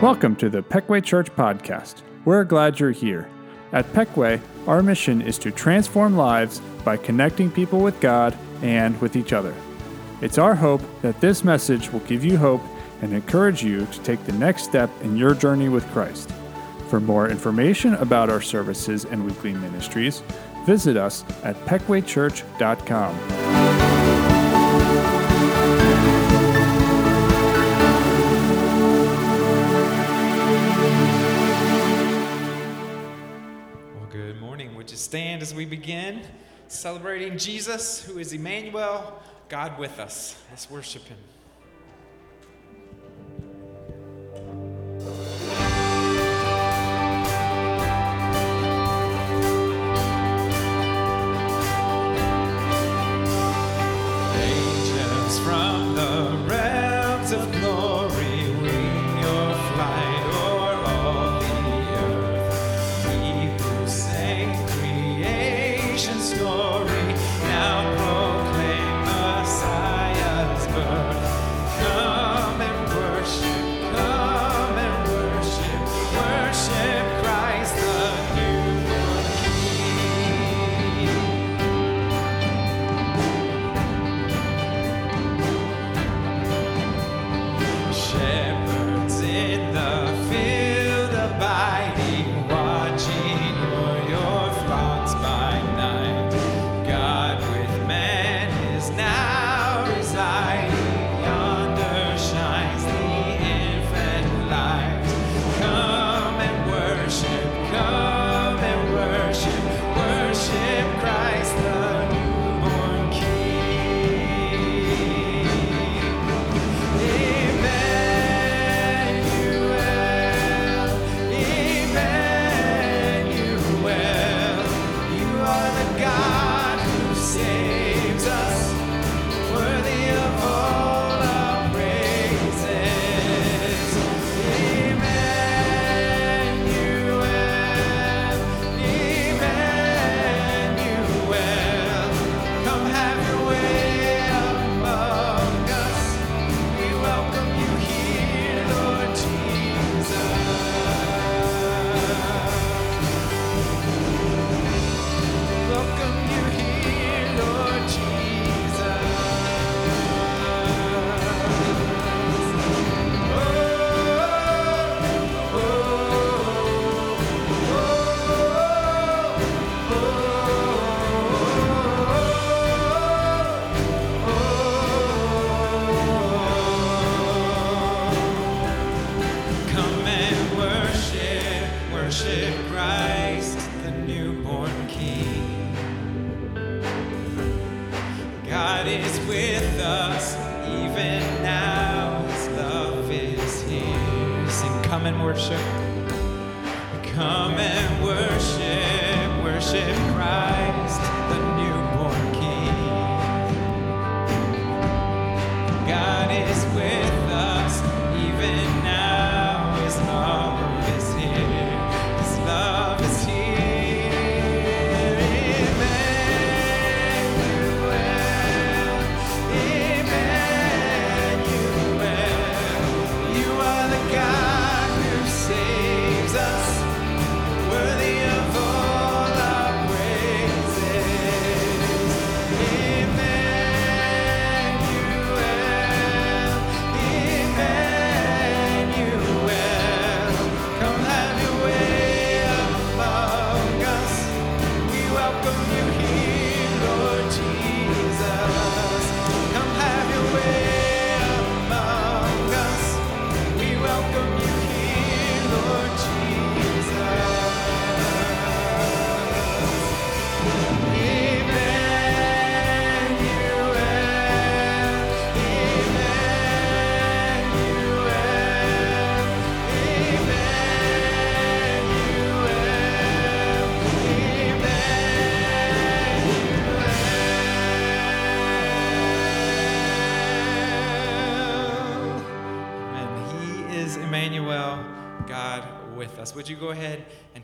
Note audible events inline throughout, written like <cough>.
Welcome to the Peckway Church Podcast. We're glad you're here. At Peckway, our mission is to transform lives by connecting people with God and with each other. It's our hope that this message will give you hope and encourage you to take the next step in your journey with Christ. For more information about our services and weekly ministries, visit us at peckwaychurch.com. stand as we begin celebrating Jesus, who is Emmanuel, God with us. Let's worship him.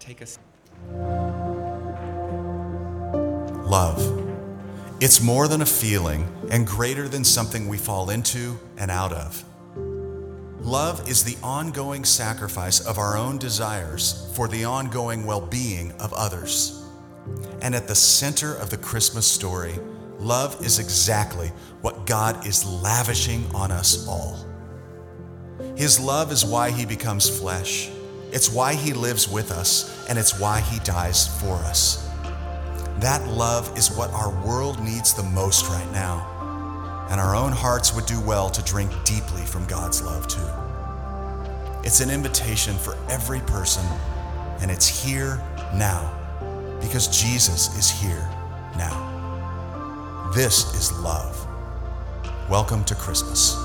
take us. Love. It's more than a feeling and greater than something we fall into and out of. Love is the ongoing sacrifice of our own desires for the ongoing well being of others. And at the center of the Christmas story, love is exactly what God is lavishing on us all. His love is why he becomes flesh. It's why he lives with us, and it's why he dies for us. That love is what our world needs the most right now. And our own hearts would do well to drink deeply from God's love, too. It's an invitation for every person, and it's here now because Jesus is here now. This is love. Welcome to Christmas.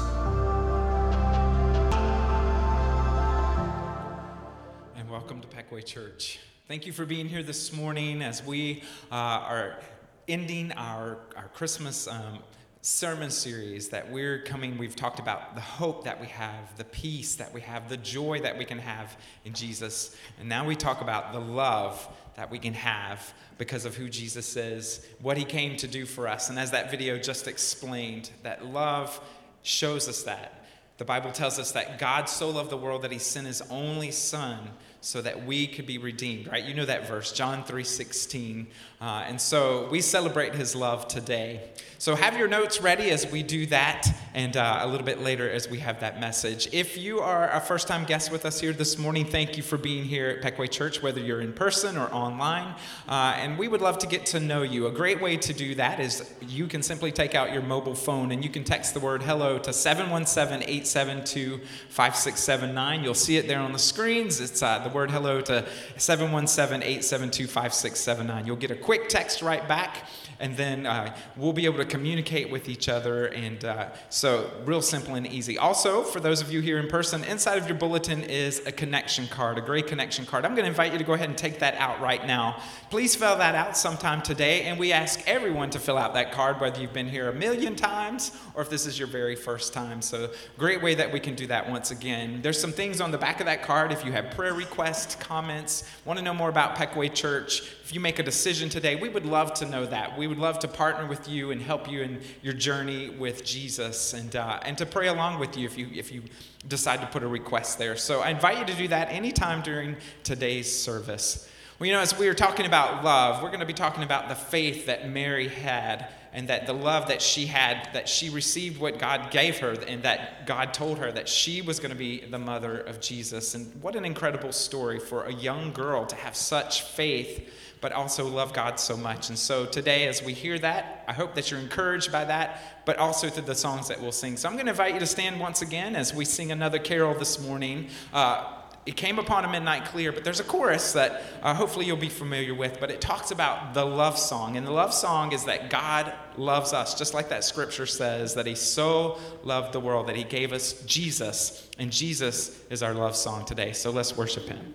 Church. Thank you for being here this morning as we uh, are ending our, our Christmas um, sermon series that we're coming. We've talked about the hope that we have, the peace that we have, the joy that we can have in Jesus. And now we talk about the love that we can have because of who Jesus is, what he came to do for us. And as that video just explained, that love shows us that. The Bible tells us that God so loved the world that he sent his only son so that we could be redeemed, right? You know that verse, John 3:16. Uh, and so we celebrate his love today. So have your notes ready as we do that, and uh, a little bit later as we have that message. If you are a first time guest with us here this morning, thank you for being here at Peckway Church, whether you're in person or online. Uh, and we would love to get to know you. A great way to do that is you can simply take out your mobile phone and you can text the word hello to 717 872 5679. You'll see it there on the screens. It's uh, word hello to 717 872 5679. You'll get a quick text right back, and then uh, we'll be able to communicate with each other. And uh, so, real simple and easy. Also, for those of you here in person, inside of your bulletin is a connection card, a great connection card. I'm going to invite you to go ahead and take that out right now. Please fill that out sometime today, and we ask everyone to fill out that card, whether you've been here a million times or if this is your very first time. So, great way that we can do that once again. There's some things on the back of that card if you have prayer requests, comments, want to know more about Peckway Church. If you make a decision today, we would love to know that. We would love to partner with you and help you in your journey with Jesus and, uh, and to pray along with you if you, if you decide to put a request there. So I invite you to do that anytime during today's service. Well, you know, as we are talking about love, we're going to be talking about the faith that Mary had and that the love that she had, that she received what God gave her, and that God told her that she was going to be the mother of Jesus. And what an incredible story for a young girl to have such faith, but also love God so much. And so today, as we hear that, I hope that you're encouraged by that, but also through the songs that we'll sing. So I'm going to invite you to stand once again as we sing another carol this morning. Uh, it came upon a midnight clear, but there's a chorus that uh, hopefully you'll be familiar with, but it talks about the love song. And the love song is that God loves us, just like that scripture says, that He so loved the world that He gave us Jesus. And Jesus is our love song today. So let's worship Him.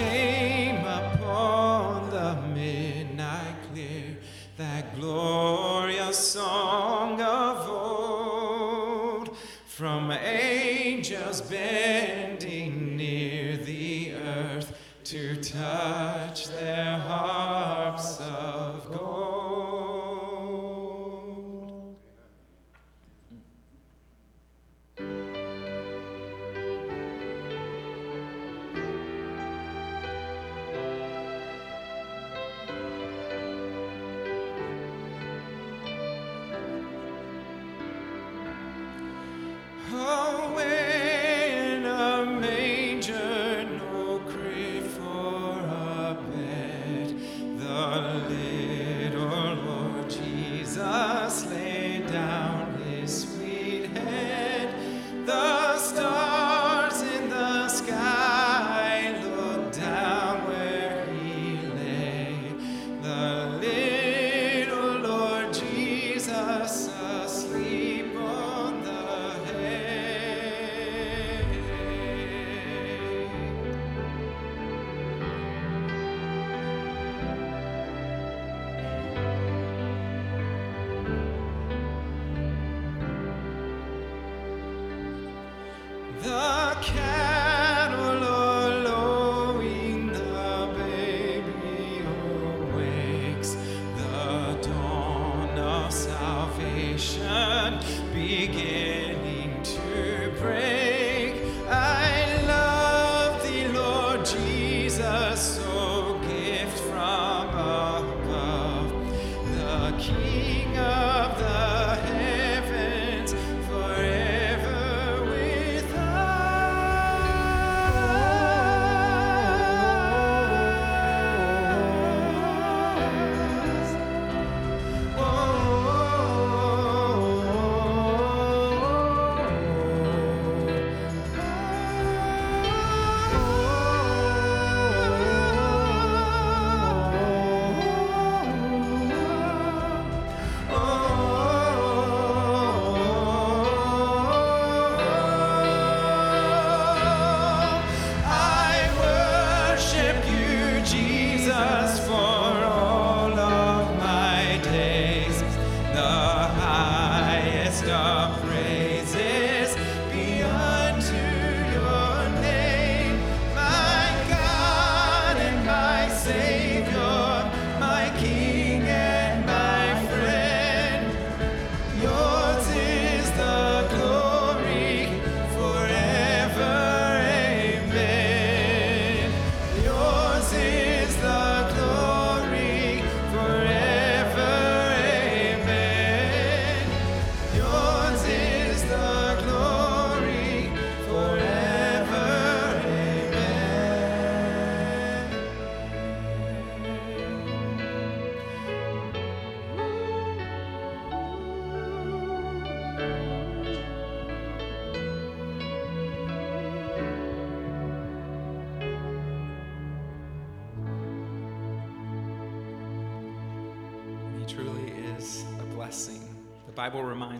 came upon the midnight clear, that glorious song of old from angels' bed.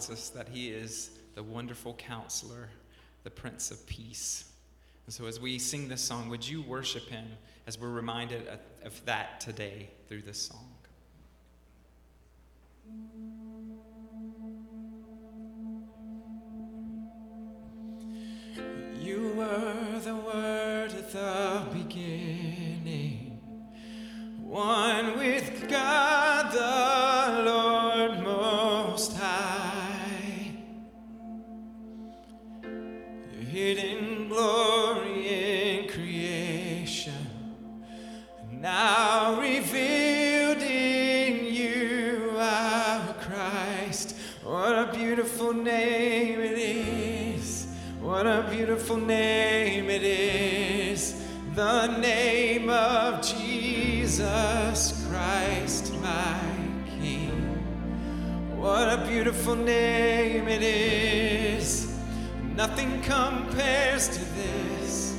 reminds us that he is the wonderful counselor, the Prince of Peace. And so, as we sing this song, would you worship him as we're reminded of that today through this song? You were the Word at the beginning, one with God. name it is. Nothing compares to this.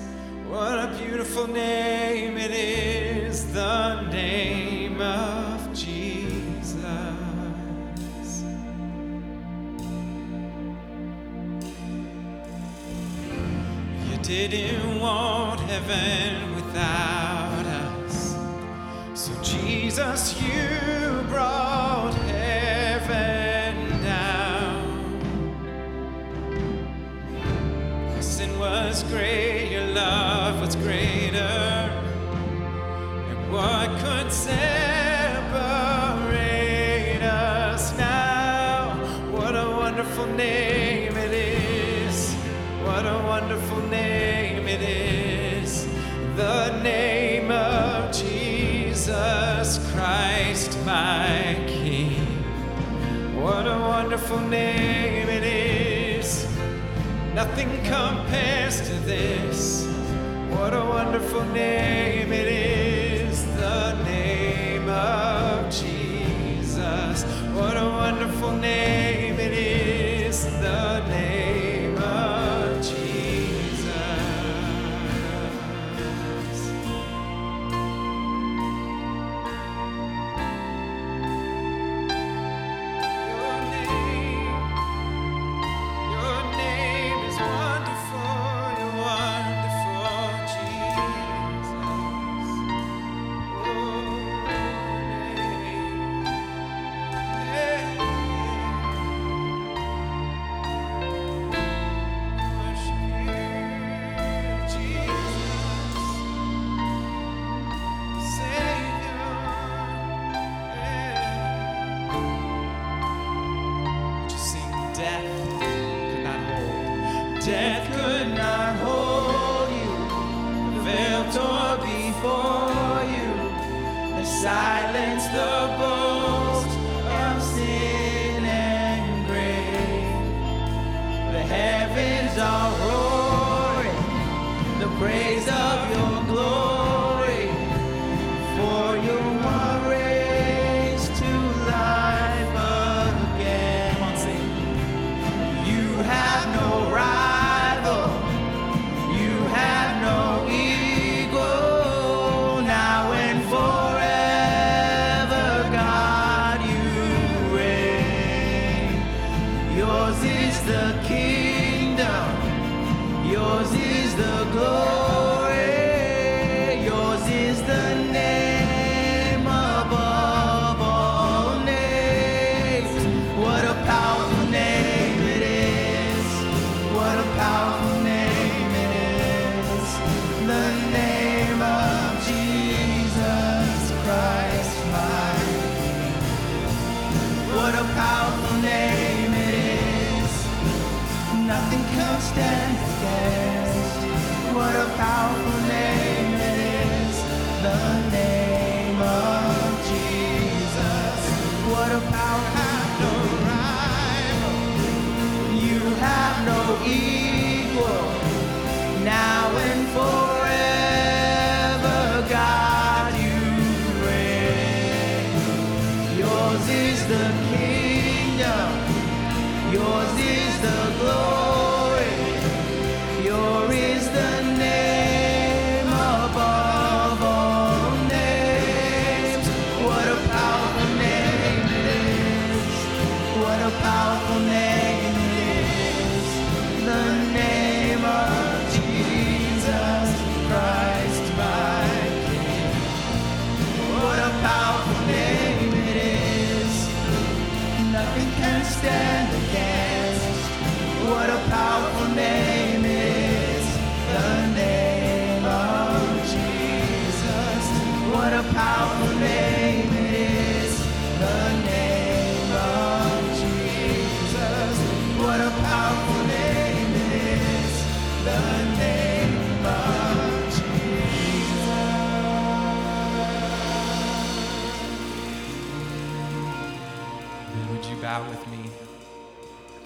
What a beautiful name it is, the name of Jesus. You didn't want heaven without us. So, Jesus, you. wonderful name it is. Nothing compares to this. What a wonderful name it is.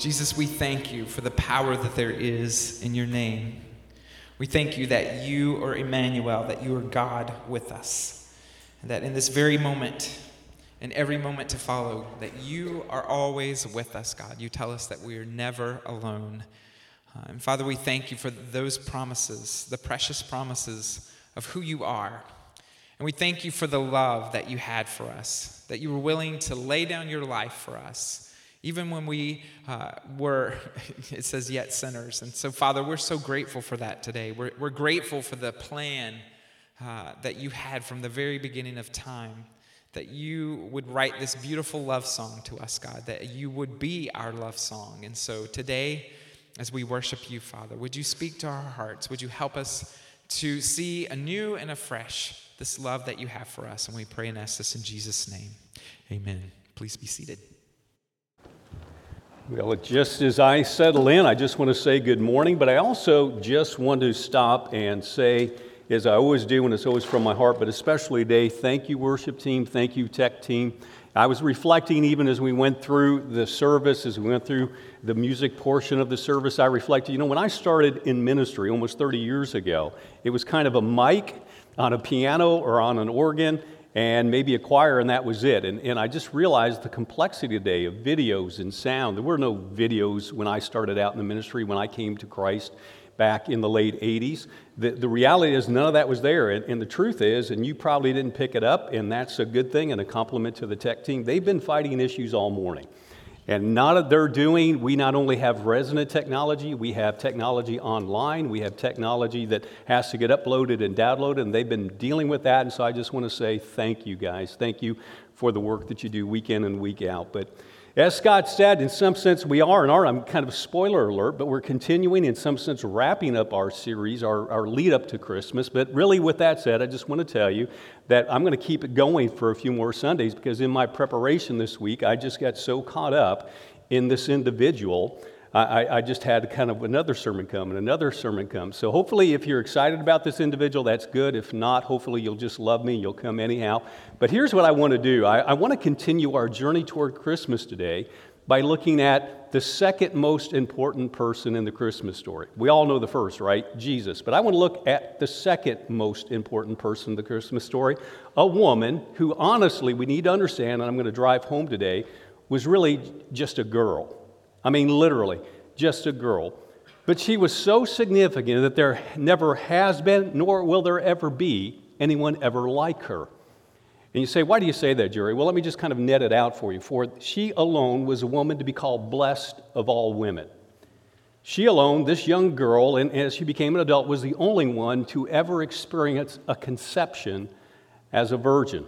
Jesus, we thank you for the power that there is in your name. We thank you that you are Emmanuel, that you are God with us, and that in this very moment, in every moment to follow, that you are always with us, God. You tell us that we are never alone. Uh, and Father, we thank you for those promises, the precious promises of who you are. And we thank you for the love that you had for us, that you were willing to lay down your life for us even when we uh, were, <laughs> it says, yet sinners. And so, Father, we're so grateful for that today. We're, we're grateful for the plan uh, that you had from the very beginning of time, that you would write this beautiful love song to us, God, that you would be our love song. And so, today, as we worship you, Father, would you speak to our hearts? Would you help us to see anew and afresh this love that you have for us? And we pray and ask this in Jesus' name. Amen. Please be seated. Well, just as I settle in, I just want to say good morning, but I also just want to stop and say, as I always do, and it's always from my heart, but especially today, thank you, worship team, thank you, tech team. I was reflecting even as we went through the service, as we went through the music portion of the service, I reflected, you know, when I started in ministry almost 30 years ago, it was kind of a mic on a piano or on an organ and maybe a choir, and that was it. And, and I just realized the complexity today of videos and sound. There were no videos when I started out in the ministry, when I came to Christ back in the late 80s. The, the reality is, none of that was there. And, and the truth is, and you probably didn't pick it up, and that's a good thing and a compliment to the tech team, they've been fighting issues all morning. And not that they're doing, we not only have resonant technology, we have technology online, we have technology that has to get uploaded and downloaded, and they've been dealing with that. And so I just want to say thank you guys. Thank you for the work that you do week in and week out. But as Scott said, in some sense, we are, and are, I'm kind of a spoiler alert, but we're continuing, in some sense, wrapping up our series, our, our lead up to Christmas. But really, with that said, I just want to tell you that I'm going to keep it going for a few more Sundays because in my preparation this week, I just got so caught up in this individual I, I, just had kind of another sermon come and another sermon come. So hopefully, if you're excited about this individual, that's good. If not, hopefully you'll just love me. And you'll come anyhow. But here's what I want to do I, I want to continue our journey toward Christmas today by looking at the second most important person in the Christmas story. We all know the first, right? Jesus. But I want to look at the second most important person in the Christmas story a woman who, honestly, we need to understand, and I'm going to drive home today, was really just a girl. I mean, literally, just a girl. But she was so significant that there never has been, nor will there ever be, anyone ever like her. And you say, why do you say that, Jerry? Well, let me just kind of net it out for you. For she alone was a woman to be called blessed of all women. She alone, this young girl, and as she became an adult, was the only one to ever experience a conception as a virgin.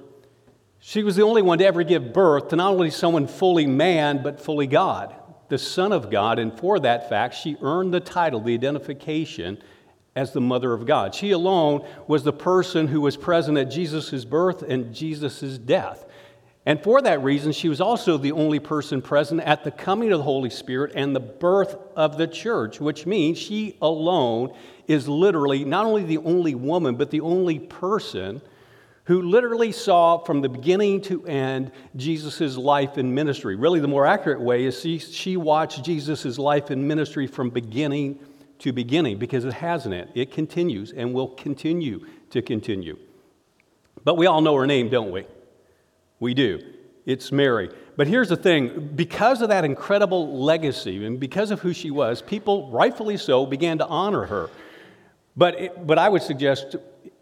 She was the only one to ever give birth to not only someone fully man, but fully God the Son of God, and for that fact, she earned the title, the identification as the Mother of God. She alone was the person who was present at Jesus' birth and Jesus' death. And for that reason, she was also the only person present at the coming of the Holy Spirit and the birth of the church, which means she alone is literally not only the only woman, but the only person who literally saw from the beginning to end Jesus' life and ministry. Really, the more accurate way is she, she watched Jesus' life and ministry from beginning to beginning because it hasn't it. It continues and will continue to continue. But we all know her name, don't we? We do. It's Mary. But here's the thing because of that incredible legacy and because of who she was, people, rightfully so, began to honor her. But, it, but I would suggest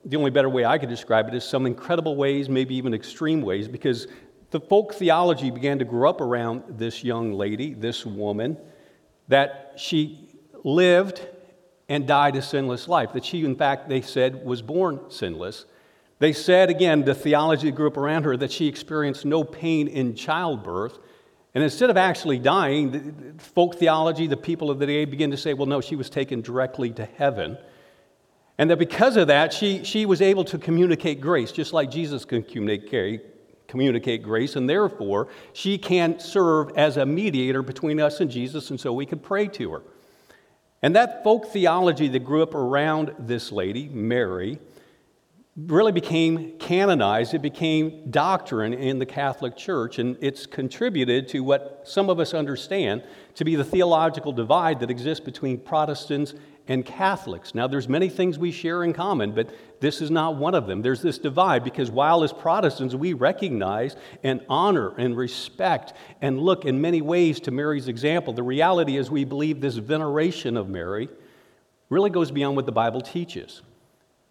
the only better way I could describe it is some incredible ways, maybe even extreme ways, because the folk theology began to grow up around this young lady, this woman, that she lived and died a sinless life, that she, in fact, they said, was born sinless. They said, again, the theology grew up around her, that she experienced no pain in childbirth. And instead of actually dying, folk theology, the people of the day begin to say, well, no, she was taken directly to heaven. And that because of that, she, she was able to communicate grace, just like Jesus can communicate, communicate grace. And therefore, she can serve as a mediator between us and Jesus, and so we could pray to her. And that folk theology that grew up around this lady, Mary, really became canonized. It became doctrine in the Catholic Church, and it's contributed to what some of us understand to be the theological divide that exists between Protestants and Catholics. Now, there's many things we share in common, but this is not one of them. There's this divide because while as Protestants we recognize and honor and respect and look in many ways to Mary's example, the reality is we believe this veneration of Mary really goes beyond what the Bible teaches.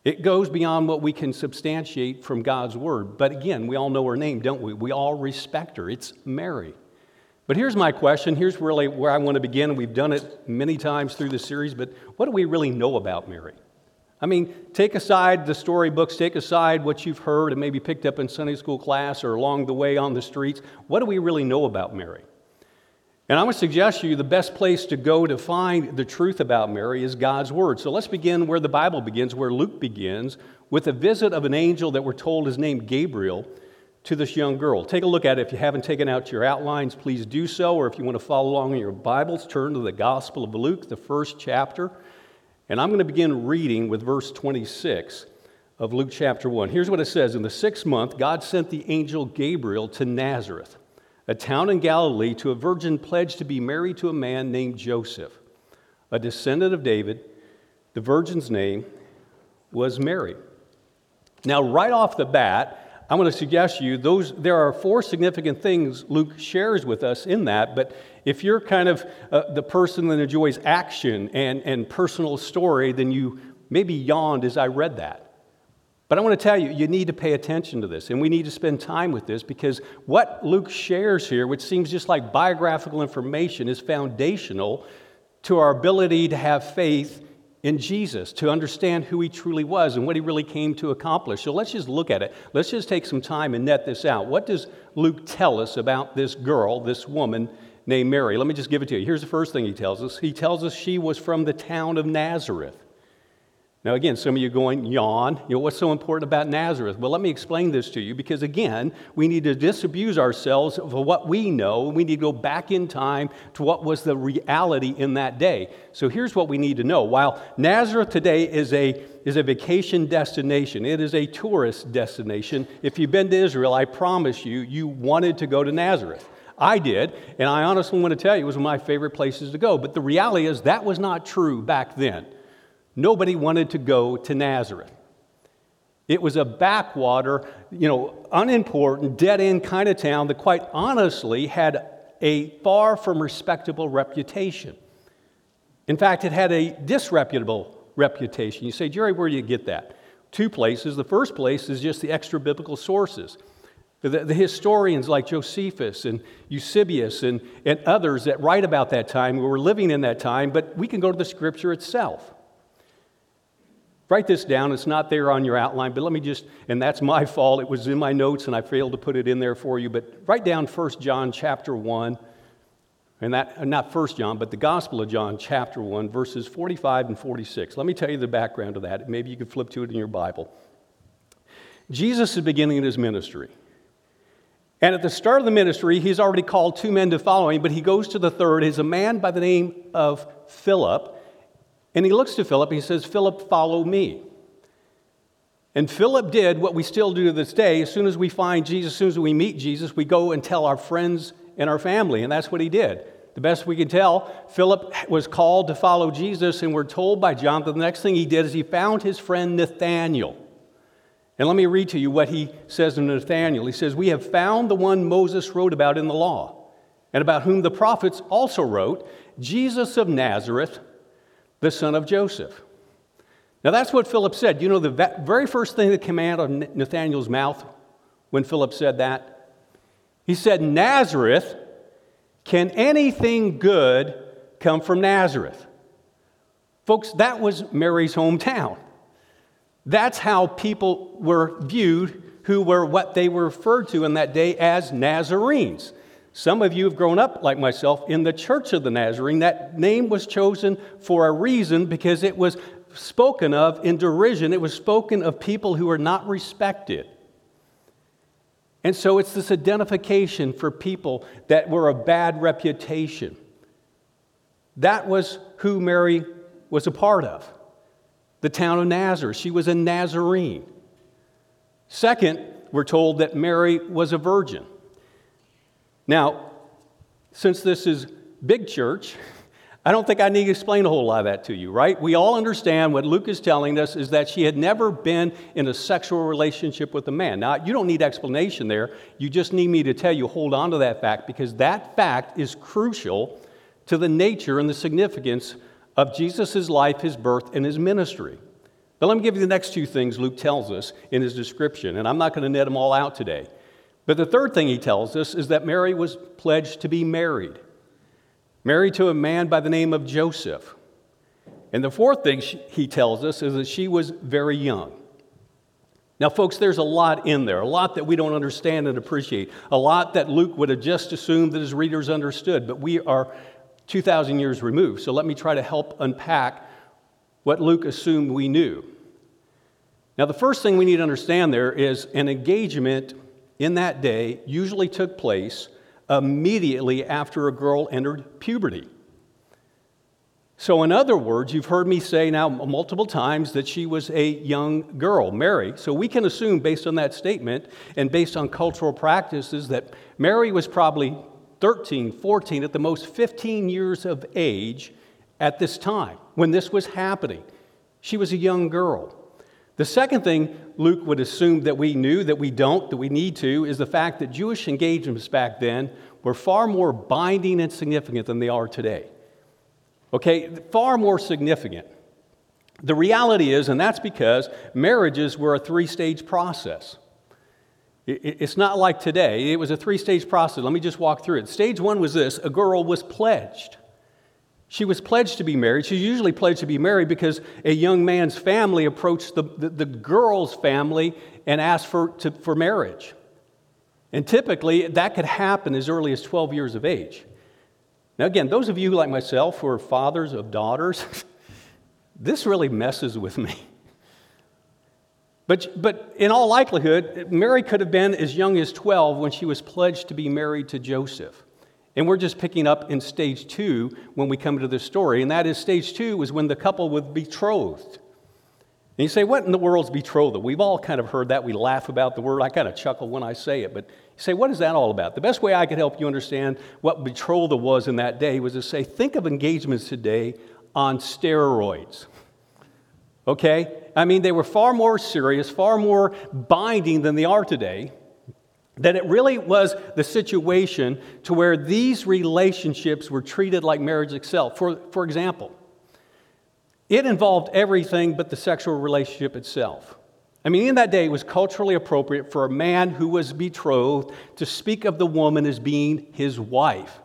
It goes beyond what we can substantiate from God's word. But again, we all know her name, don't we? We all respect her. It's Mary. But here's my question. Here's really where I want to begin. We've done it many times through the series, but what do we really know about Mary? I mean, take aside the storybooks, take aside what you've heard and maybe picked up in Sunday school class or along the way on the streets. What do we really know about Mary? And I would suggest to you the best place to go to find the truth about Mary is God's Word. So let's begin where the Bible begins, where Luke begins, with a visit of an angel that we're told is named Gabriel to this young girl. Take a look at it. If you haven't taken out your outlines, please do so. Or if you want to follow along in your Bibles, turn to the Gospel of Luke, the first chapter. And I'm going to begin reading with verse 26 of Luke chapter 1. Here's what it says In the sixth month, God sent the angel Gabriel to Nazareth a town in Galilee, to a virgin pledged to be married to a man named Joseph, a descendant of David. The virgin's name was Mary. Now, right off the bat, I'm going to suggest to you those there are four significant things Luke shares with us in that. But if you're kind of uh, the person that enjoys action and, and personal story, then you maybe yawned as I read that. But I want to tell you, you need to pay attention to this, and we need to spend time with this because what Luke shares here, which seems just like biographical information, is foundational to our ability to have faith in Jesus, to understand who he truly was and what he really came to accomplish. So let's just look at it. Let's just take some time and net this out. What does Luke tell us about this girl, this woman named Mary? Let me just give it to you. Here's the first thing he tells us He tells us she was from the town of Nazareth. Now, again, some of you going, yawn. You know, what's so important about Nazareth? Well, let me explain this to you because, again, we need to disabuse ourselves of what we know. We need to go back in time to what was the reality in that day. So, here's what we need to know. While Nazareth today is a, is a vacation destination, it is a tourist destination. If you've been to Israel, I promise you, you wanted to go to Nazareth. I did, and I honestly want to tell you, it was one of my favorite places to go. But the reality is, that was not true back then. Nobody wanted to go to Nazareth. It was a backwater, you know, unimportant, dead end kind of town that quite honestly had a far from respectable reputation. In fact, it had a disreputable reputation. You say, Jerry, where do you get that? Two places. The first place is just the extra biblical sources. The, the, historians like Josephus and Eusebius and, and others that write about that time who were living in that time, but we can go to the scripture itself. Write this down. It's not there on your outline, but let me just, and that's my <laughs> fault. It was in my notes and I failed to put it in there for you. But write down 1 John chapter 1, and that, uh, not 1 John, but the Gospel of John chapter 1, verses 45 and 46. Let me tell you the background of that. Maybe you could flip to it in your Bible. Jesus is beginning his ministry. And at the start of the ministry, he's already called two men to follow him, but he goes to the third. He's a man by the name of Philip. And he looks to Philip, he says, Philip, follow me. And Philip did what we still do to this day. As soon as we find Jesus, as soon as we meet Jesus, we go and tell our friends and our family. And that's what he did. The best we can tell, Philip was called to follow Jesus, and we're told by John that the next thing he did is he found his friend Nathanael. And let me read to you what he says to Nathanael. He says, We have found the one Moses wrote about in the law, and about whom the prophets also wrote, Jesus of Nazareth the son of Joseph. Now, that's what Philip said. You know, the very first thing that came out of Nathanael's mouth when Philip said that? He said, Nazareth, can anything good come from Nazareth? Folks, that was Mary's hometown. That's how people were viewed who were what they were referred to in that day as Nazarenes. Some of you have grown up, like myself, in the Church of the Nazarene. That name was chosen for a reason because it was spoken of in derision. It was spoken of people who are not respected. And so it's this identification for people that were a bad reputation. That was who Mary was a part of the town of Nazareth. She was a Nazarene. Second, we're told that Mary was a virgin. Now, since this is big church, I don't think I need to explain a whole lot of that to you, right? We all understand what Luke is telling us is that she had never been in a sexual relationship with a man. Now, you don't need explanation there. You just need me to tell you, hold on to that fact because that fact is crucial to the nature and the significance of Jesus' life, his birth, and his ministry. Now, let me give you the next two things Luke tells us in his description, and I'm not going to net them all out today. But the third thing he tells us is that Mary was pledged to be married married to a man by the name of Joseph. And the fourth thing he tells us is that she was very young. Now, folks, there's a lot in there, a lot that we don't understand and appreciate, a lot that Luke would have just assumed that his readers understood, but we are 2,000 years removed. So let me try to help unpack what Luke assumed we knew. Now, the first thing we need to understand there is an engagement in that day usually took place immediately after a girl entered puberty. So, in other words, you've heard me say now multiple times that she was a young girl, Mary. So, we can assume, based on that statement and based on cultural practices, that Mary was probably 13, 14, at the most 15 years of age at this time when this was happening. She was a young girl. The second thing Luke would assume that we knew, that we don't, that we need to, is the fact that Jewish engagements back then were far more binding and significant than they are today. Okay, far more significant. The reality is, and that's because marriages were a three stage process. It's not like today, it was a three stage process. Let me just walk through it. Stage one was this a girl was pledged. She was pledged to be married. She's usually pledged to be married because a young man's family approached the, the, the girl's family and asked for, to, for marriage. And typically, that could happen as early as 12 years of age. Now, again, those of you like myself who are fathers of daughters, <laughs> this really messes with me. But, but in all likelihood, Mary could have been as young as 12 when she was pledged to be married to Joseph. And we're just picking up in stage two when we come to this story. And that is stage two was when the couple was betrothed. And you say, what in the world's betrothal? We've all kind of heard that. We laugh about the word. I kind of chuckle when I say it. But you say, what is that all about? The best way I could help you understand what betrothal was in that day was to say, think of engagements today on steroids. Okay? I mean, they were far more serious, far more binding than they are today that it really was the situation to where these relationships were treated like marriage itself. For, for example, it involved everything but the sexual relationship itself. I mean, in that day, it was culturally appropriate for a man who was betrothed to speak of the woman as being his wife.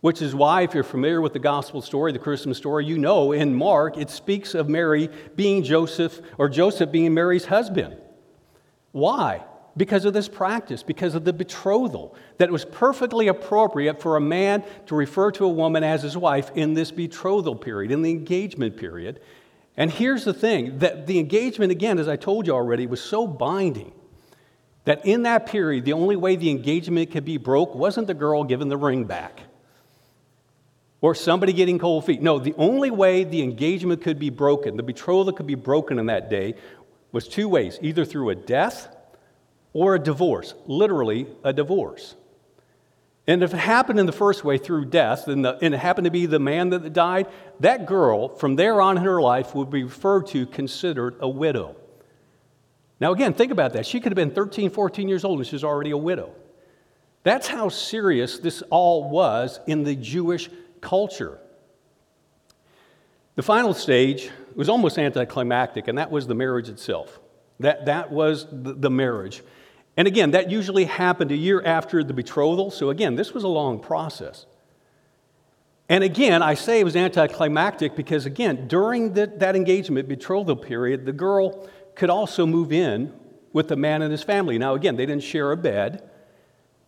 Which is why, if you're familiar with the gospel story, the Christmas story, you know in Mark it speaks of Mary being Joseph, or Joseph being Mary's husband. Why? Because of this practice, because of the betrothal, that was perfectly appropriate for a man to refer to a woman as his wife in this betrothal period, in the engagement period. And here's the thing that the engagement, again, as I told you already, was so binding that in that period, the only way the engagement could be broke wasn't the girl giving the ring back or somebody getting cold feet. No, the only way the engagement could be broken, the betrothal could be broken in that day, was two ways either through a death or a divorce, literally a divorce. And if it happened in the first way through death, and, the, and, it happened to be the man that died, that girl, from there on in her life, would be referred to, considered a widow. Now, again, think about that. She could have been 13, 14 years old, and she's already a widow. That's how serious this all was in the Jewish culture. The final stage was almost anticlimactic, and that was the marriage itself. That, that was the, the marriage. And again, that usually happened a year after the betrothal. So again, this was a long process. And again, I say it was anticlimactic because, again, during the, that engagement, betrothal period, the girl could also move in with the man and his family. Now, again, they didn't share a bed,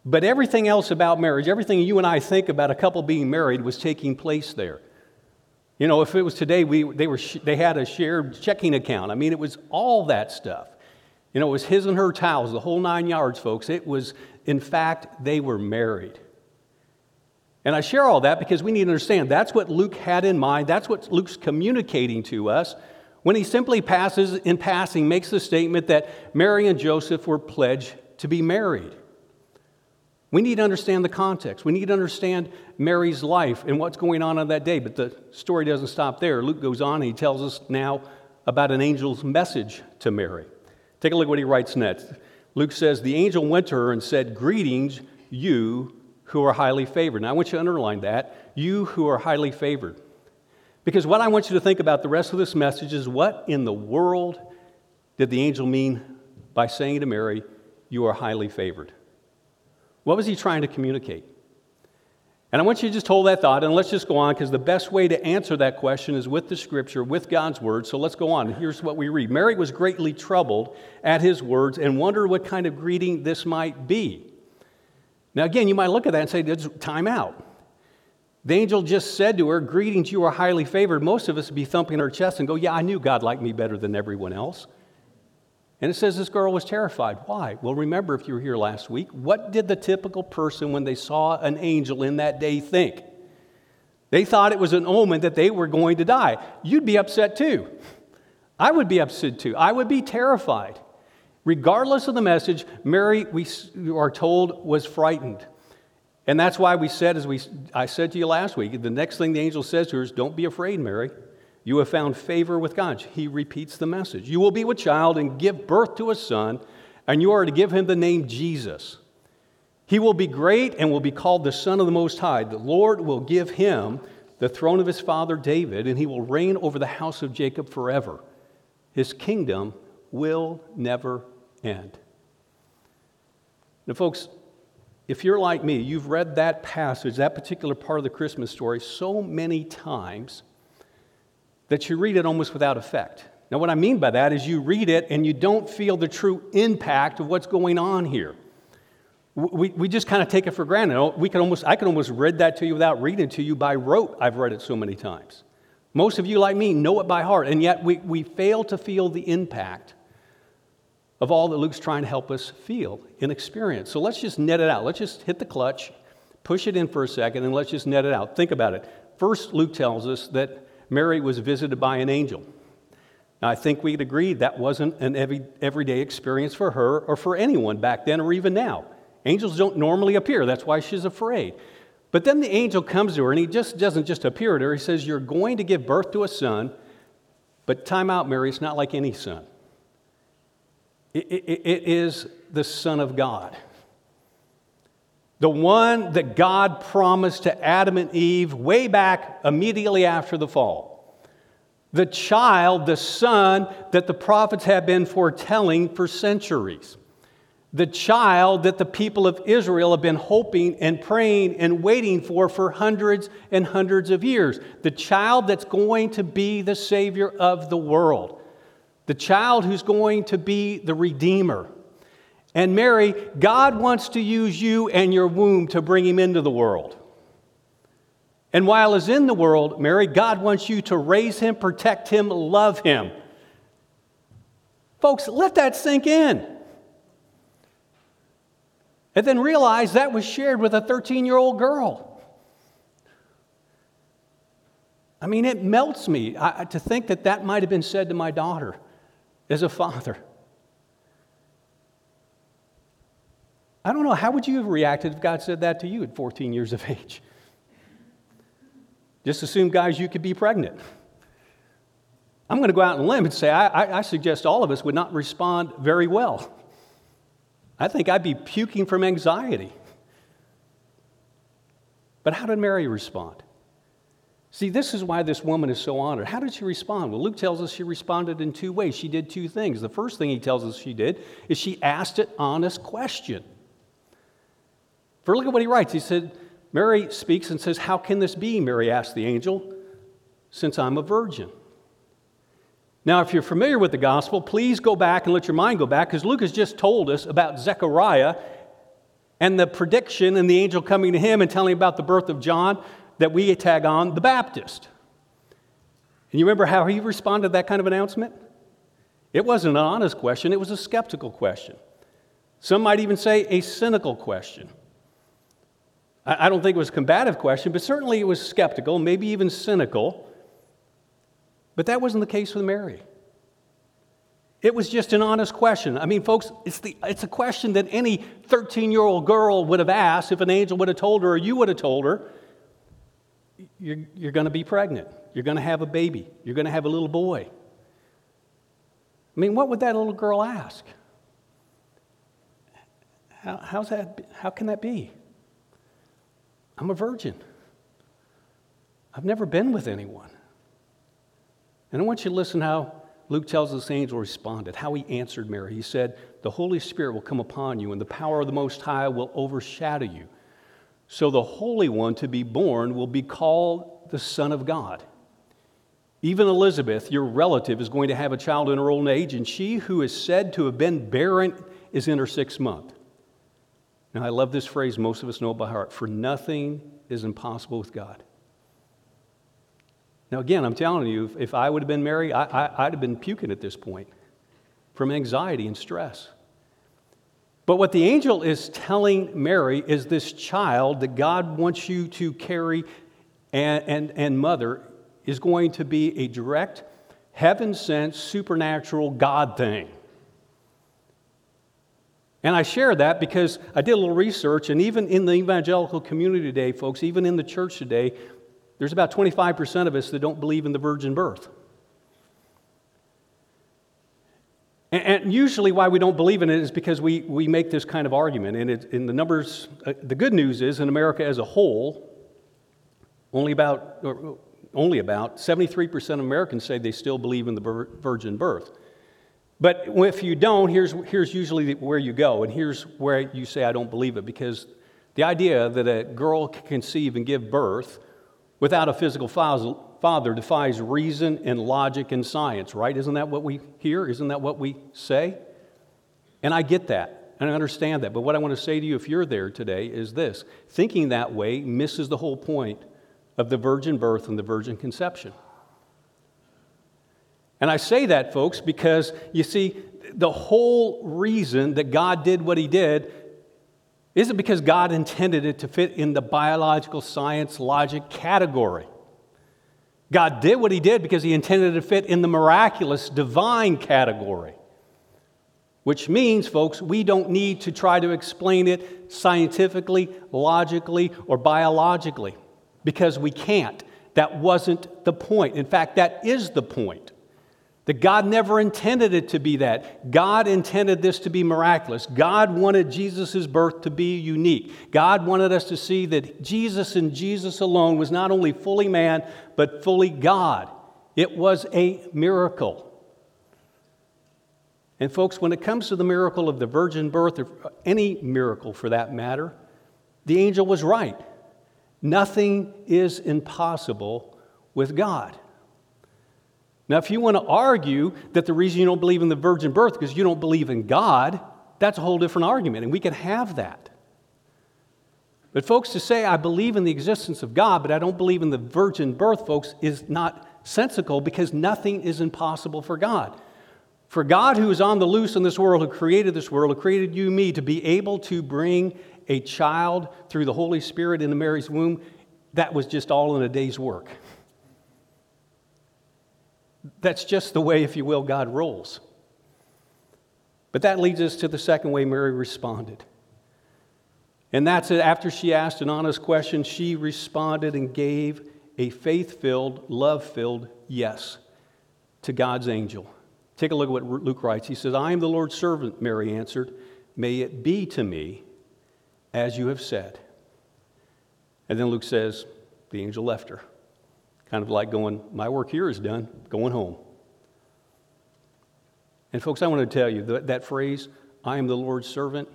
but everything else about marriage, everything you and I think about a couple being married, was taking place there. You know, if it was today, we, they, were, they had a shared checking account. I mean, it was all that stuff. You know, it was his and her towels, the whole nine yards, folks. It was, in fact, they were married. And I share all that because we need to understand that's what Luke had in mind. That's what Luke's communicating to us when he simply passes, in passing, makes the statement that Mary and Joseph were pledged to be married. We need to understand the context. We need to understand Mary's life and what's going on on that day. But the story doesn't stop there. Luke goes on and he tells us now about an angel's message to Mary. Take a look at what he writes next. Luke says, The angel went to her and said, Greetings, you who are highly favored. Now I want you to underline that. You who are highly favored. Because what I want you to think about the rest of this message is what in the world did the angel mean by saying to Mary, You are highly favored? What was he trying to communicate? And I want you to just hold that thought and let's just go on because the best way to answer that question is with the scripture, with God's word. So let's go on. Here's what we read Mary was greatly troubled at his words and wondered what kind of greeting this might be. Now, again, you might look at that and say, time out. The angel just said to her, Greetings, you are highly favored. Most of us would be thumping our chest and go, Yeah, I knew God liked me better than everyone else. And it says this girl was terrified. Why? Well, remember if you were here last week, what did the typical person, when they saw an angel in that day, think? They thought it was an omen that they were going to die. You'd be upset too. I would be upset too. I would be terrified. Regardless of the message, Mary, we are told, was frightened. And that's why we said, as we, I said to you last week, the next thing the angel says to her is, Don't be afraid, Mary. You have found favor with God. He repeats the message. You will be with child and give birth to a son, and you are to give him the name Jesus. He will be great and will be called the Son of the Most High. The Lord will give him the throne of his father David, and he will reign over the house of Jacob forever. His kingdom will never end. Now, folks, if you're like me, you've read that passage, that particular part of the Christmas story, so many times that you read it almost without effect. Now, what I mean by that is you read it and you don't feel the true impact of what's going on here. We, we just kind of take it for granted. Oh, we can almost, I can almost read that to you without reading it to you by rote. I've read it so many times. Most of you, like me, know it by heart, and yet we, we fail to feel the impact of all that Luke's trying to help us feel and experience. So let's just net it out. Let's just hit the clutch, push it in for a second, and let's just net it out. Think about it. First, Luke tells us that Mary was visited by an angel. Now, I think we'd agree that wasn't an every, everyday experience for her or for anyone back then or even now. Angels don't normally appear, that's why she's afraid. But then the angel comes to her and he just doesn't just appear to her. He says, You're going to give birth to a son, but time out, Mary, it's not like any son. it, it, it is the Son of God. The one that God promised to Adam and Eve way back immediately after the fall. The child, the son that the prophets have been foretelling for centuries. The child that the people of Israel have been hoping and praying and waiting for for hundreds and hundreds of years. The child that's going to be the Savior of the world. The child who's going to be the Redeemer. And Mary, God wants to use you and your womb to bring him into the world. And while he's in the world, Mary, God wants you to raise him, protect him, love him. Folks, let that sink in. And then realize that was shared with a 13 year old girl. I mean, it melts me to think that that might have been said to my daughter as a father. I don't know, how would you have reacted if God said that to you at 14 years of age? Just assume, guys, you could be pregnant. I'm going to go out on a limb and say I, I, I suggest all of us would not respond very well. I think I'd be puking from anxiety. But how did Mary respond? See, this is why this woman is so honored. How did she respond? Well, Luke tells us she responded in two ways. She did two things. The first thing he tells us she did is she asked an honest question. For look at what he writes. He said, Mary speaks and says, How can this be? Mary asked the angel, since I'm a virgin. Now, if you're familiar with the gospel, please go back and let your mind go back because Luke has just told us about Zechariah and the prediction and the angel coming to him and telling about the birth of John that we tag on the Baptist. And you remember how he responded to that kind of announcement? It wasn't an honest question, it was a skeptical question. Some might even say a cynical question. I don't think it was a combative question, but certainly it was skeptical, maybe even cynical. But that wasn't the case with Mary. It was just an honest question. I mean, folks, it's, the, it's a question that any 13 year old girl would have asked if an angel would have told her or you would have told her you're, you're going to be pregnant. You're going to have a baby. You're going to have a little boy. I mean, what would that little girl ask? How, how's that, how can that be? I'm a virgin. I've never been with anyone. And I want you to listen how Luke tells us the angel responded, how he answered Mary. He said, The Holy Spirit will come upon you, and the power of the Most High will overshadow you. So the Holy One to be born will be called the Son of God. Even Elizabeth, your relative, is going to have a child in her old age, and she who is said to have been barren is in her sixth month. I love this phrase, most of us know it by heart for nothing is impossible with God. Now, again, I'm telling you, if I would have been Mary, I, would have been puking at this point from anxiety and stress. But what the angel is telling Mary is this child that God wants you to carry and, and, and mother is going to be a direct, heaven sent, supernatural God thing. And I share that because I did a little research, and even in the evangelical community today, folks, even in the church today, there's about 25% of us that don't believe in the virgin birth. And, and, usually, why we don't believe in it is because we, we make this kind of argument. And it, in the numbers, uh, the good news is in America as a whole, only about, only about 73% of Americans say they still believe in the virgin birth. But if you don't, here's, here's usually where you go, and here's where you say, I don't believe it, because the idea that a girl can conceive and give birth without a physical Father defies reason and logic and science, right? Isn't that what we hear? Isn't that what we say? And I get that, and I understand that. But what I want to say to you, if you're there today, is this thinking that way misses the whole point of the virgin birth and the virgin conception. And I say that, folks, because you see, the whole reason that God did what He did isn't because God intended it to fit in the biological science logic category. God did what he did because he intended it to fit in the miraculous divine category. Which means, folks, we don't need to try to explain it scientifically, logically, or biologically because we can't. That wasn't the point. In fact, that is the point. That God never intended it to be that. God intended this to be miraculous. God wanted Jesus' birth to be unique. God wanted us to see that Jesus and Jesus alone was not only fully man, but fully God. It was a miracle. And, folks, when it comes to the miracle of the virgin birth, or any miracle for that matter, the angel was right. Nothing is impossible with God. Now, if you want to argue that the reason you don't believe in the virgin birth because you don't believe in God, that's a whole different argument, and we can have that. But, folks, to say I believe in the existence of God, but I don't believe in the virgin birth, folks, is not sensical because nothing is impossible for God. For God, who is on the loose in this world, who created this world, who created you me, to be able to bring a child through the Holy Spirit into Mary's womb, that was just all in a day's work. That's just the way, if you will, God rolls. But that leads us to the second way Mary responded. And that's it. After she asked an honest question, she responded and gave a faith filled, love filled yes to God's angel. Take a look at what Luke writes. He says, I am the Lord's servant, Mary answered. May it be to me as you have said. And then Luke says, the angel left her. Kind of like going, my work here is done, going home. And, folks, I want to tell you that, that phrase, I am the Lord's servant,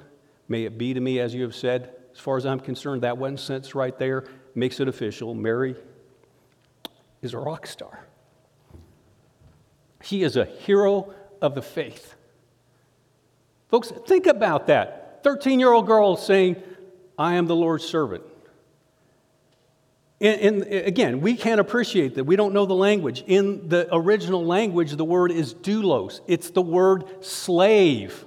may it be to me as you have said. As far as I'm concerned, that one sentence right there makes it official. Mary is a rock star. She is a hero of the faith. Folks, think about that. 13 year old girl saying, I am the Lord's servant. And, again, we can't appreciate that. We don't know the language. In the original language, the word is doulos, it's the word slave.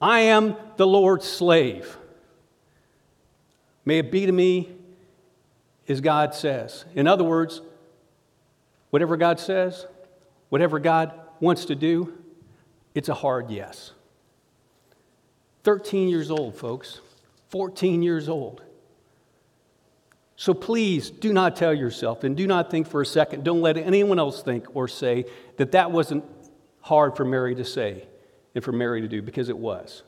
I am the Lord's slave. May it be to me as God says. In other words, whatever God says, whatever God wants to do, it's a hard yes. 13 years old, folks, 14 years old. So please do not tell yourself and do not think for a second, don't let anyone else think or say that that wasn't hard for Mary to say and for Mary to do, because it was.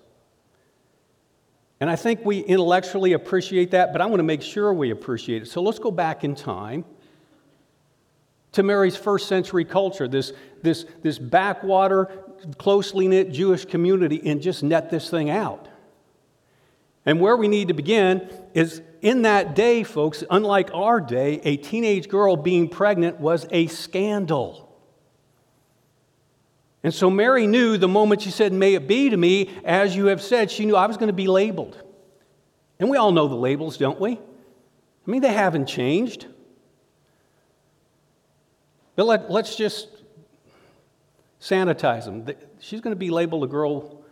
And I think we intellectually appreciate that, but I want to make sure we appreciate it. So let's go back in time to Mary's first century culture, this, this, this backwater, closely knit Jewish community, and just net this thing out. And where we need to begin is in that day, folks, unlike our day, a teenage girl being pregnant was a scandal. And so Mary knew the moment she said, May it be to me, as you have said, she knew I was going to be labeled. And we all know the labels, don't we? I mean, they haven't changed. But let, us just sanitize them. She's going to be labeled a girl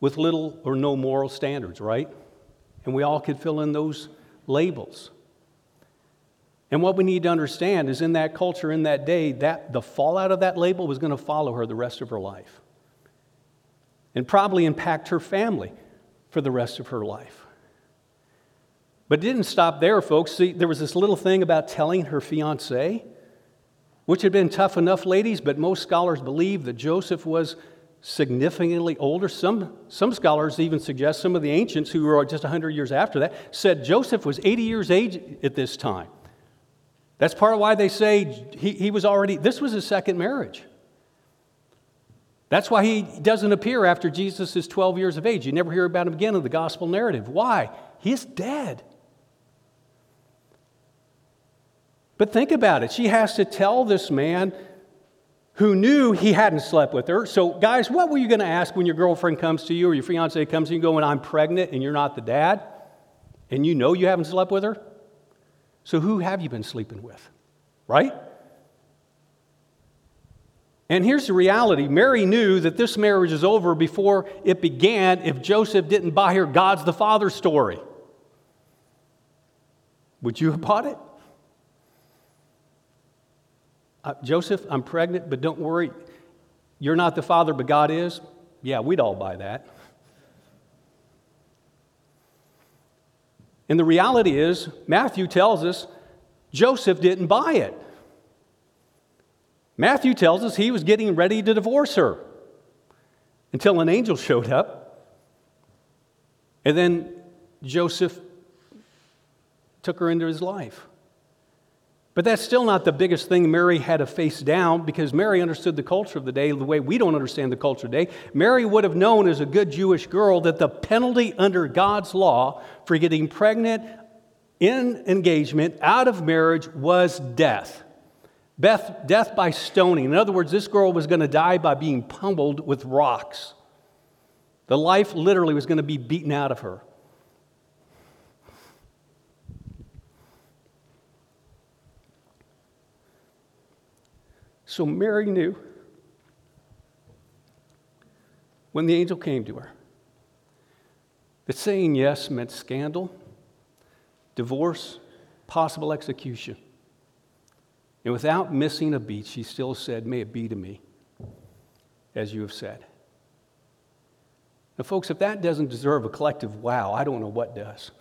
with little or no moral standards, right? And we all could fill in those labels. And what we need to understand is in that culture, in that day, that the fallout of that label was going to follow her the rest of her life. And probably impact her family for the rest of her life. But it didn't stop there, folks. See, there was this little thing about telling her fiance, which had been tough enough, ladies, but most scholars believe that Joseph was significantly older. Some, some scholars even suggest, some of the ancients who were just 100 years after that, said Joseph was 80 years age at this time. That's part of why they say he, he was already, this was his second marriage. That's why he doesn't appear after Jesus is 12 years of age. You never hear about him again in the gospel narrative. Why? He's dead. But think about it. She has to tell this man who knew he hadn't slept with her. So, guys, what were you going to ask when your girlfriend comes to you or your fiance comes to you going, I'm pregnant and you're not the dad? And you know you haven't slept with her? So, who have you been sleeping with? Right? And here's the reality Mary knew that this marriage is over before it began if Joseph didn't buy her God's the Father story. Would you have bought it? Uh, Joseph, I'm pregnant, but don't worry. You're not the father, but God is. Yeah, we'd all buy that. And the reality is, Matthew tells us Joseph didn't buy it. Matthew tells us he was getting ready to divorce her until an angel showed up. And then Joseph took her into his life. But that's still not the biggest thing Mary had to face down because Mary understood the culture of the day the way we don't understand the culture today. Mary would have known as a good Jewish girl that the penalty under God's law for getting pregnant in engagement out of marriage was death. Death, death by stoning. In other words, this girl was going to die by being pummeled with rocks. The life literally was going to be beaten out of her. So Mary knew when the angel came to her that saying yes meant scandal, divorce, possible execution. And without missing a beat, she still said, May it be to me, as you have said. Now, folks, if that doesn't deserve a collective wow, I don't know what does.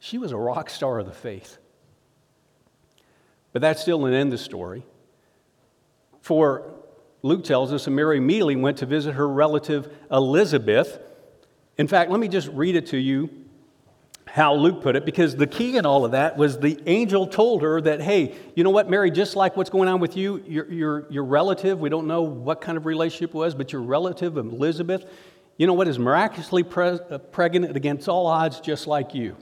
She was a rock star of the faith. But that's still didn't end the story. For Luke tells us that Mary immediately went to visit her relative Elizabeth. In fact, let me just read it to you how Luke put it because the key in all of that was the angel told her that, hey, you know what, Mary, just like what's going on with you, your, your, your relative, we don't know what kind of relationship it was, but your relative, Elizabeth, you know what, is miraculously pre- uh, pregnant against all odds, just like you.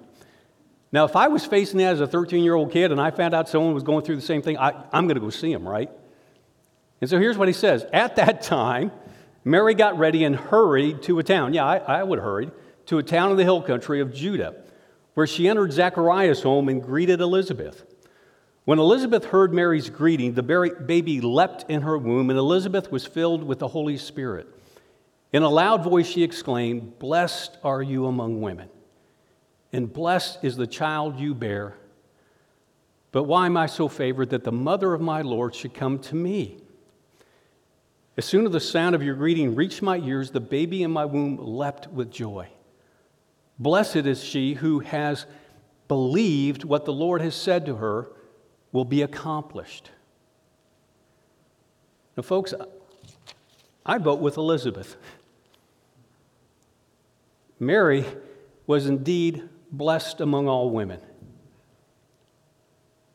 Now, if I was facing that as a 13 year old kid and I found out someone was going through the same thing, I, I'm going to go see him, right? And so here's what he says At that time, Mary got ready and hurried to a town. Yeah, I, I would hurried to a town in the hill country of Judah where she entered Zachariah's home and greeted Elizabeth. When Elizabeth heard Mary's greeting, the baby leapt in her womb, and Elizabeth was filled with the Holy Spirit. In a loud voice, she exclaimed, Blessed are you among women, and blessed is the child you bear. But why am I so favored that the mother of my Lord should come to me? As soon as the sound of your greeting reached my ears, the baby in my womb leapt with joy. Blessed is she who has believed what the Lord has said to her will be accomplished. Now, folks, I vote with Elizabeth. Mary was indeed blessed among all women.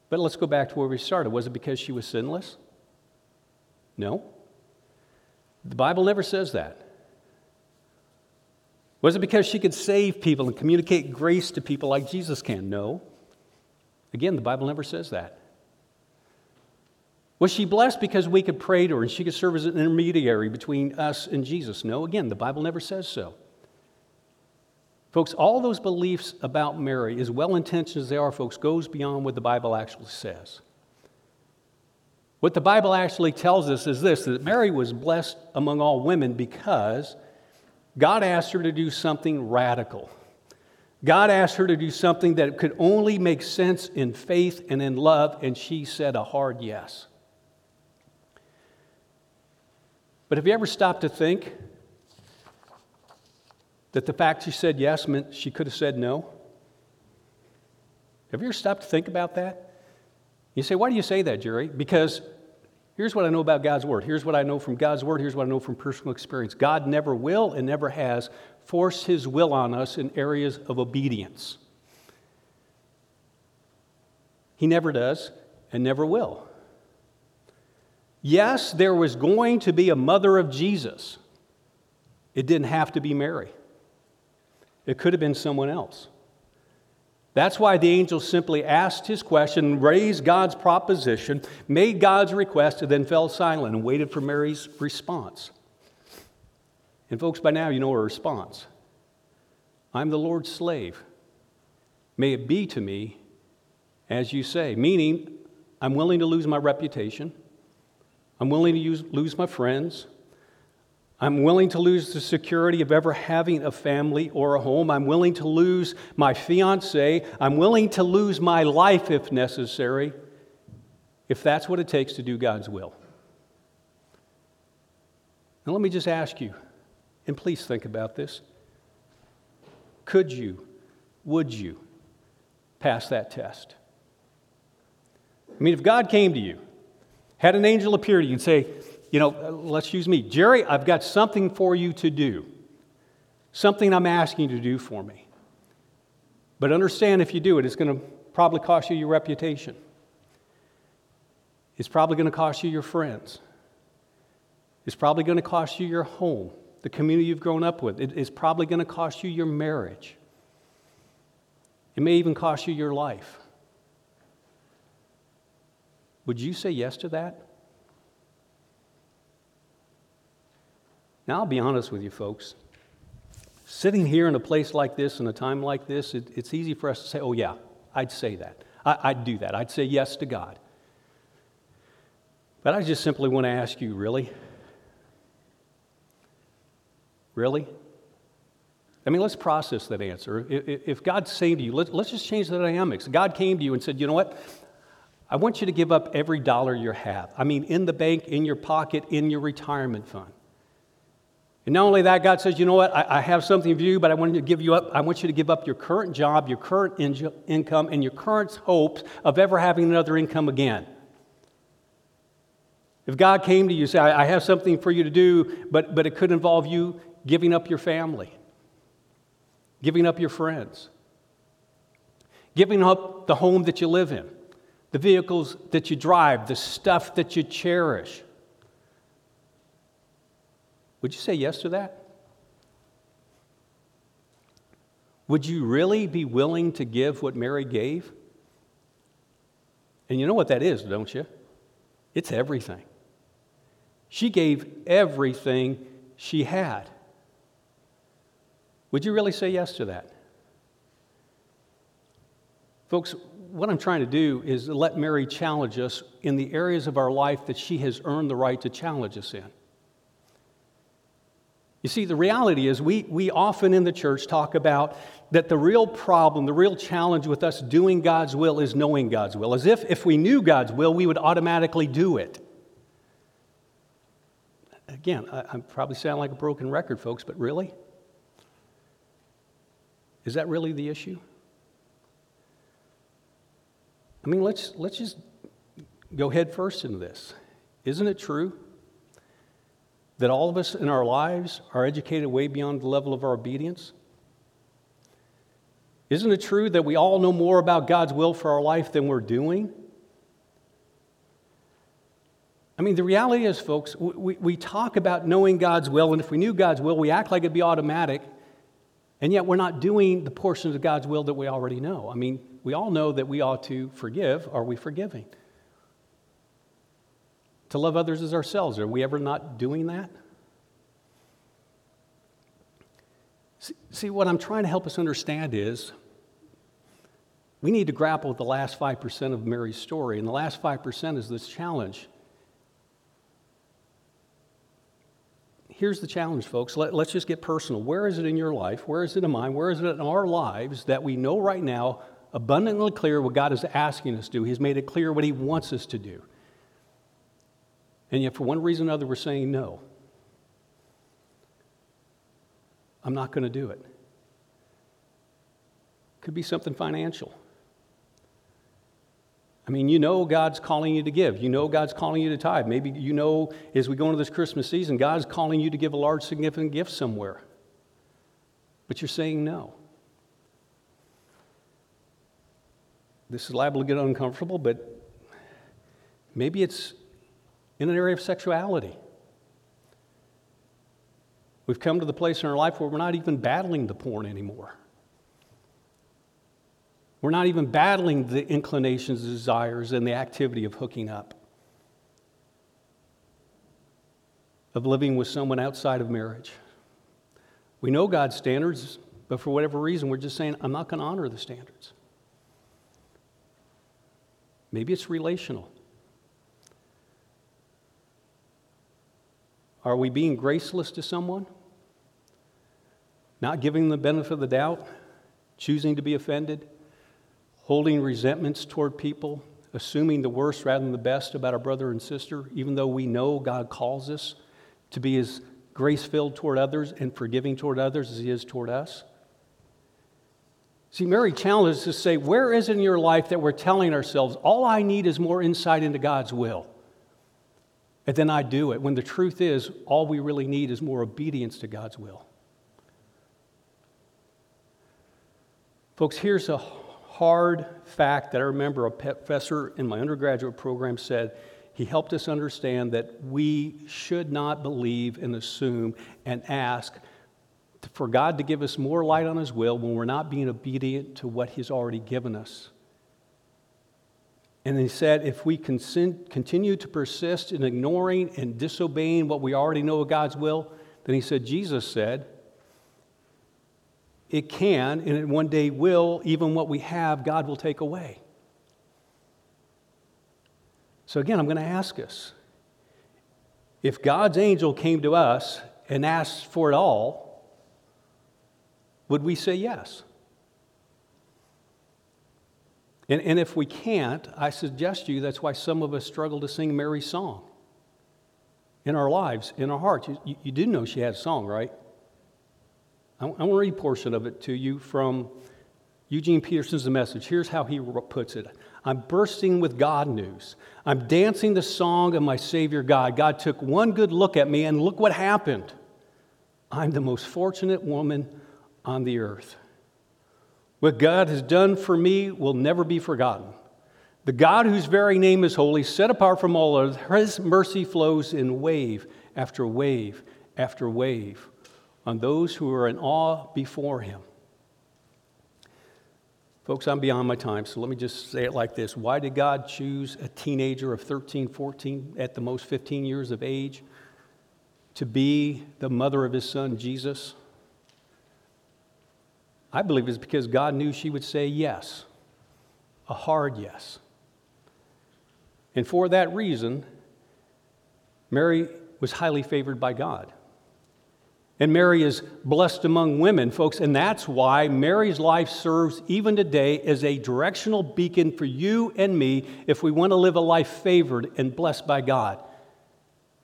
But let's go back to where we started. Was it because she was sinless? No. The Bible never says that. Was it because she could save people and communicate grace to people like Jesus can? No. Again, the Bible never says that. Was she blessed because we could pray to her and she could serve as an intermediary between us and Jesus? No. Again, the Bible never says so. Folks, all those beliefs about Mary, as well intentioned as they are, folks, goes beyond what the Bible actually says. What the Bible actually tells us is this that Mary was blessed among all women because God asked her to do something radical. God asked her to do something that could only make sense in faith and in love, and she said a hard yes. But have you ever stopped to think that the fact she said yes meant she could have said no? Have you ever stopped to think about that? You say, why do you say that, Jerry? Because Here's what I know about God's Word. Here's what I know from God's Word. Here's what I know from personal experience. God never will and never has forced His will on us in areas of obedience. He never does and never will. Yes, there was going to be a mother of Jesus. It didn't have to be Mary, it could have been someone else. That's why the angel simply asked his question, raised God's proposition, made God's request, and then fell silent and waited for Mary's response. And, folks, by now you know her response I'm the Lord's slave. May it be to me as you say, meaning, I'm willing to lose my reputation, I'm willing to use, lose my friends, I'm willing to lose the security of ever having a family or a home. I'm willing to lose my fiance. I'm willing to lose my life if necessary, if that's what it takes to do God's will. Now, let me just ask you, and please think about this. Could you, would you pass that test? I mean, if God came to you, had an angel appear to you and say, you know, let's use me. Jerry, I've got something for you to do, something I'm asking you to do for me. But understand if you do it, it's going to probably cost you your reputation. It's probably going to cost you your friends. It's probably going to cost you your home, the community you've grown up with. It's probably going to cost you your marriage. It may even cost you your life. Would you say yes to that? Now, I'll be honest with you, folks. Sitting here in a place like this, in a time like this, it, it's easy for us to say, oh, yeah, I'd say that. I, I'd do that. I'd say yes to God. But I just simply want to ask you, really? Really? I mean, let's process that answer. If God's saying to you, let's just change the dynamics. God came to you and said, you know what? I want you to give up every dollar you have. I mean, in the bank, in your pocket, in your retirement fund. And not only that, God says, you know what, I, I, have something for you, but I want to give you up. I want you to give up your current job, your current in- income, and your current hopes of ever having another income again. If God came to you and said, I, I have something for you to do, but, but it could involve you giving up your family, giving up your friends, giving up the home that you live in, the vehicles that you drive, the stuff that you cherish. Would you say yes to that? Would you really be willing to give what Mary gave? And you know what that is, don't you? It's everything. She gave everything she had. Would you really say yes to that? Folks, what I'm trying to do is let Mary challenge us in the areas of our life that she has earned the right to challenge us in. You see, the reality is we, we often in the church talk about that the real problem, the real challenge with us doing God's will is knowing God's will, as if if we knew God's will, we would automatically do it. Again, I, I probably sound like a broken record, folks, but really? Is that really the issue? I mean, let's, let's just go head first into this. Isn't it true that all of us in our lives are educated way beyond the level of our obedience? Isn't it true that we all know more about God's will for our life than we're doing? I mean, the reality is, folks, we, we talk about knowing God's will, and if we knew God's will, we act like it'd be automatic, and yet we're not doing the portions of God's will that we already know. I mean, we all know that we ought to forgive. Are we forgiving? To love others as ourselves. Are we ever not doing that? See, what I'm trying to help us understand is we need to grapple with the last 5% of Mary's story, and the last 5% is this challenge. Here's the challenge, folks. Let, us just get personal. Where is it in your life? Where is it in mine? Where is it in our lives that we know right now abundantly clear what God is asking us to do? He's made it clear what He wants us to do. And yet, for one reason or another, we're saying no. I'm not going to do it. Could be something financial. I mean, you know God's calling you to give. You know God's calling you to tithe. Maybe you know as we go into this Christmas season, God's calling you to give a large, significant gift somewhere. But you're saying no. This is liable to get uncomfortable, but maybe it's in an area of sexuality. We've come to the place in our life where we're not even battling the porn anymore. We're not even battling the inclinations, desires, and the activity of hooking up, of living with someone outside of marriage. We know God's standards, but for whatever reason, we're just saying, I'm not going to honor the standards. Maybe it's relational. Are we being graceless to someone? Not giving them the benefit of the doubt? Choosing to be offended? Holding resentments toward people? Assuming the worst rather than the best about our brother and sister, even though we know God calls us to be as grace filled toward others and forgiving toward others as He is toward us? See, Mary challenges us to say, Where is in your life that we're telling ourselves, all I need is more insight into God's will? And then I do it, when the truth is, all we really need is more obedience to God's will. Folks, here's a hard fact that I remember a professor in my undergraduate program said. He helped us understand that we should not believe and assume and ask for God to give us more light on His will when we're not being obedient to what He's already given us. And he said, if we continue to persist in ignoring and disobeying what we already know of God's will, then he said, Jesus said, it can and it one day will, even what we have, God will take away. So again, I'm going to ask us if God's angel came to us and asked for it all, would we say yes? And, and if we can't, I suggest to you that's why some of us struggle to sing Mary's song in our lives, in our hearts. You, you, you do know she had a song, right? I, I want to read a portion of it to you from Eugene Peterson's The Message. Here's how he puts it I'm bursting with God news. I'm dancing the song of my Savior God. God took one good look at me, and look what happened. I'm the most fortunate woman on the earth. What God has done for me will never be forgotten. The God whose very name is holy, set apart from all others, his mercy flows in wave after wave after wave on those who are in awe before him. Folks, I'm beyond my time, so let me just say it like this. Why did God choose a teenager of 13, 14, at the most 15 years of age, to be the mother of his son, Jesus? I believe it's because God knew she would say yes, a hard yes. And for that reason, Mary was highly favored by God. And Mary is blessed among women, folks, and that's why Mary's life serves even today as a directional beacon for you and me if we want to live a life favored and blessed by God.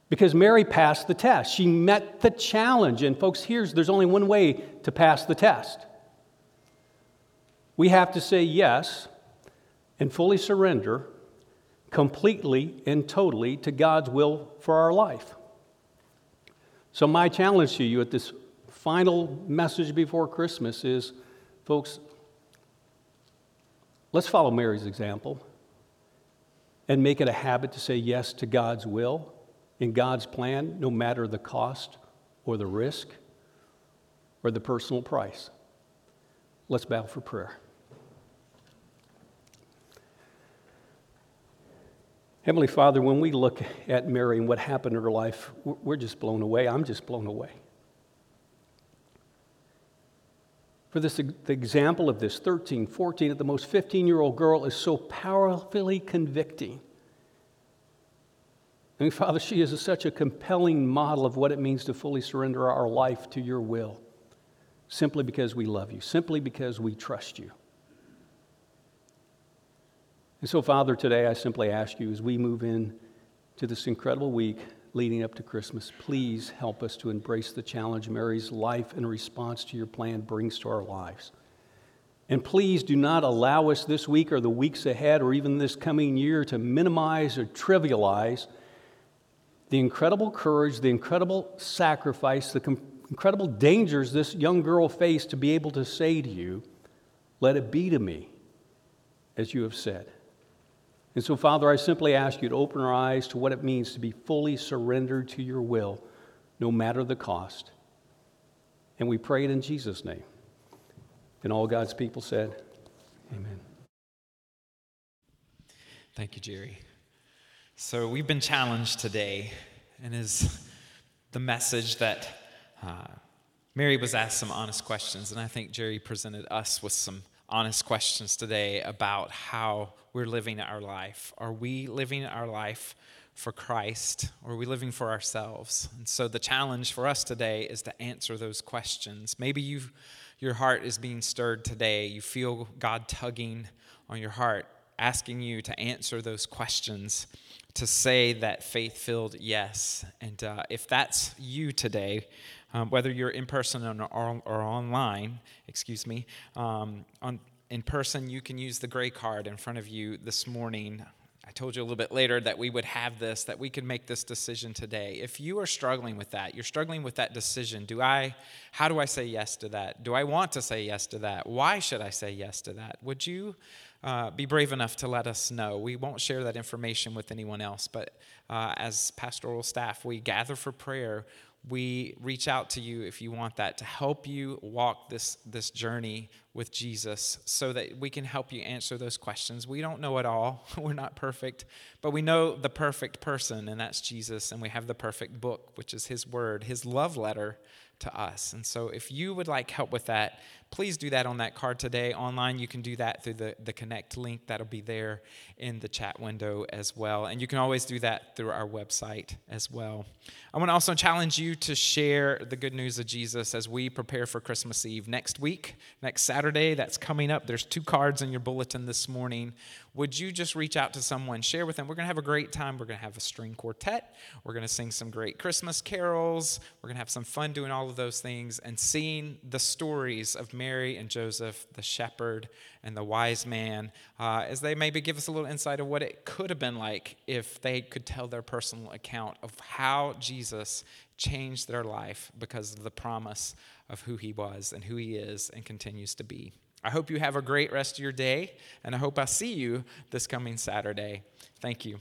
Because Mary passed the test. She met the challenge. And folks, here's there's only one way to pass the test. We have to say yes and fully surrender completely and totally to God's will for our life. So, my challenge to you at this final message before Christmas is folks, let's follow Mary's example and make it a habit to say yes to God's will in God's plan, no matter the cost or the risk or the personal price. Let's bow for prayer. Heavenly Father, when we look at Mary and what happened in her life, we're just blown away. I'm just blown away. For this, the example of this 13, 14, at the most 15 year old girl is so powerfully convicting. I mean, Father, she is such a compelling model of what it means to fully surrender our life to your will, simply because we love you, simply because we trust you. And so, Father, today I simply ask you as we move in to this incredible week leading up to Christmas, please help us to embrace the challenge Mary's life and response to your plan brings to our lives. And please do not allow us this week or the weeks ahead or even this coming year to minimize or trivialize the incredible courage, the incredible sacrifice, the com- incredible dangers this young girl faced to be able to say to you, Let it be to me, as you have said. And so, Father, I simply ask you to open our eyes to what it means to be fully surrendered to your will, no matter the cost. And we pray it in Jesus' name. And all God's people said, Amen. Thank you, Jerry. So, we've been challenged today, and is the message that uh, Mary was asked some honest questions, and I think Jerry presented us with some honest questions today about how we're living our life. Are we living our life for Christ or are we living for ourselves? And so the challenge for us today is to answer those questions. Maybe you your heart is being stirred today. You feel God tugging on your heart, asking you to answer those questions, to say that faith filled yes. And uh, if that's you today, um, whether you're in person or, or online, excuse me, um, on, in person, you can use the gray card in front of you this morning. I told you a little bit later that we would have this, that we could make this decision today. If you are struggling with that, you're struggling with that decision. Do I, how do I say yes to that? Do I want to say yes to that? Why should I say yes to that? Would you uh, be brave enough to let us know? We won't share that information with anyone else, but uh, as pastoral staff, we gather for prayer we reach out to you if you want that to help you walk this, this journey with Jesus so that we can help you answer those questions. We don't know it all, <laughs> we're not perfect, but we know the perfect person, and that's Jesus, and we have the perfect book, which is His Word, His love letter to us. And so if you would like help with that, please do that on that card today. Online, you can do that through the, the Connect link that'll be there in the chat window as well. And you can always do that through our website as well. I want to also challenge you to share the good news of Jesus as we prepare for Christmas Eve next week, next Saturday. That's coming up. There's two cards in your bulletin this morning. Would you just reach out to someone, share with them? We're going to have a great time. We're going to have a string quartet. We're going to sing some great Christmas carols. We're going to have some fun doing all of those things and seeing the stories of Mary and Joseph, the shepherd and the wise man, uh, as they maybe give us a little insight of what it could have been like if they could tell their personal account of how Jesus changed their life because of the promise of who he was and who he is and continues to be. I hope you have a great rest of your day, and I hope I see you this coming Saturday. Thank you.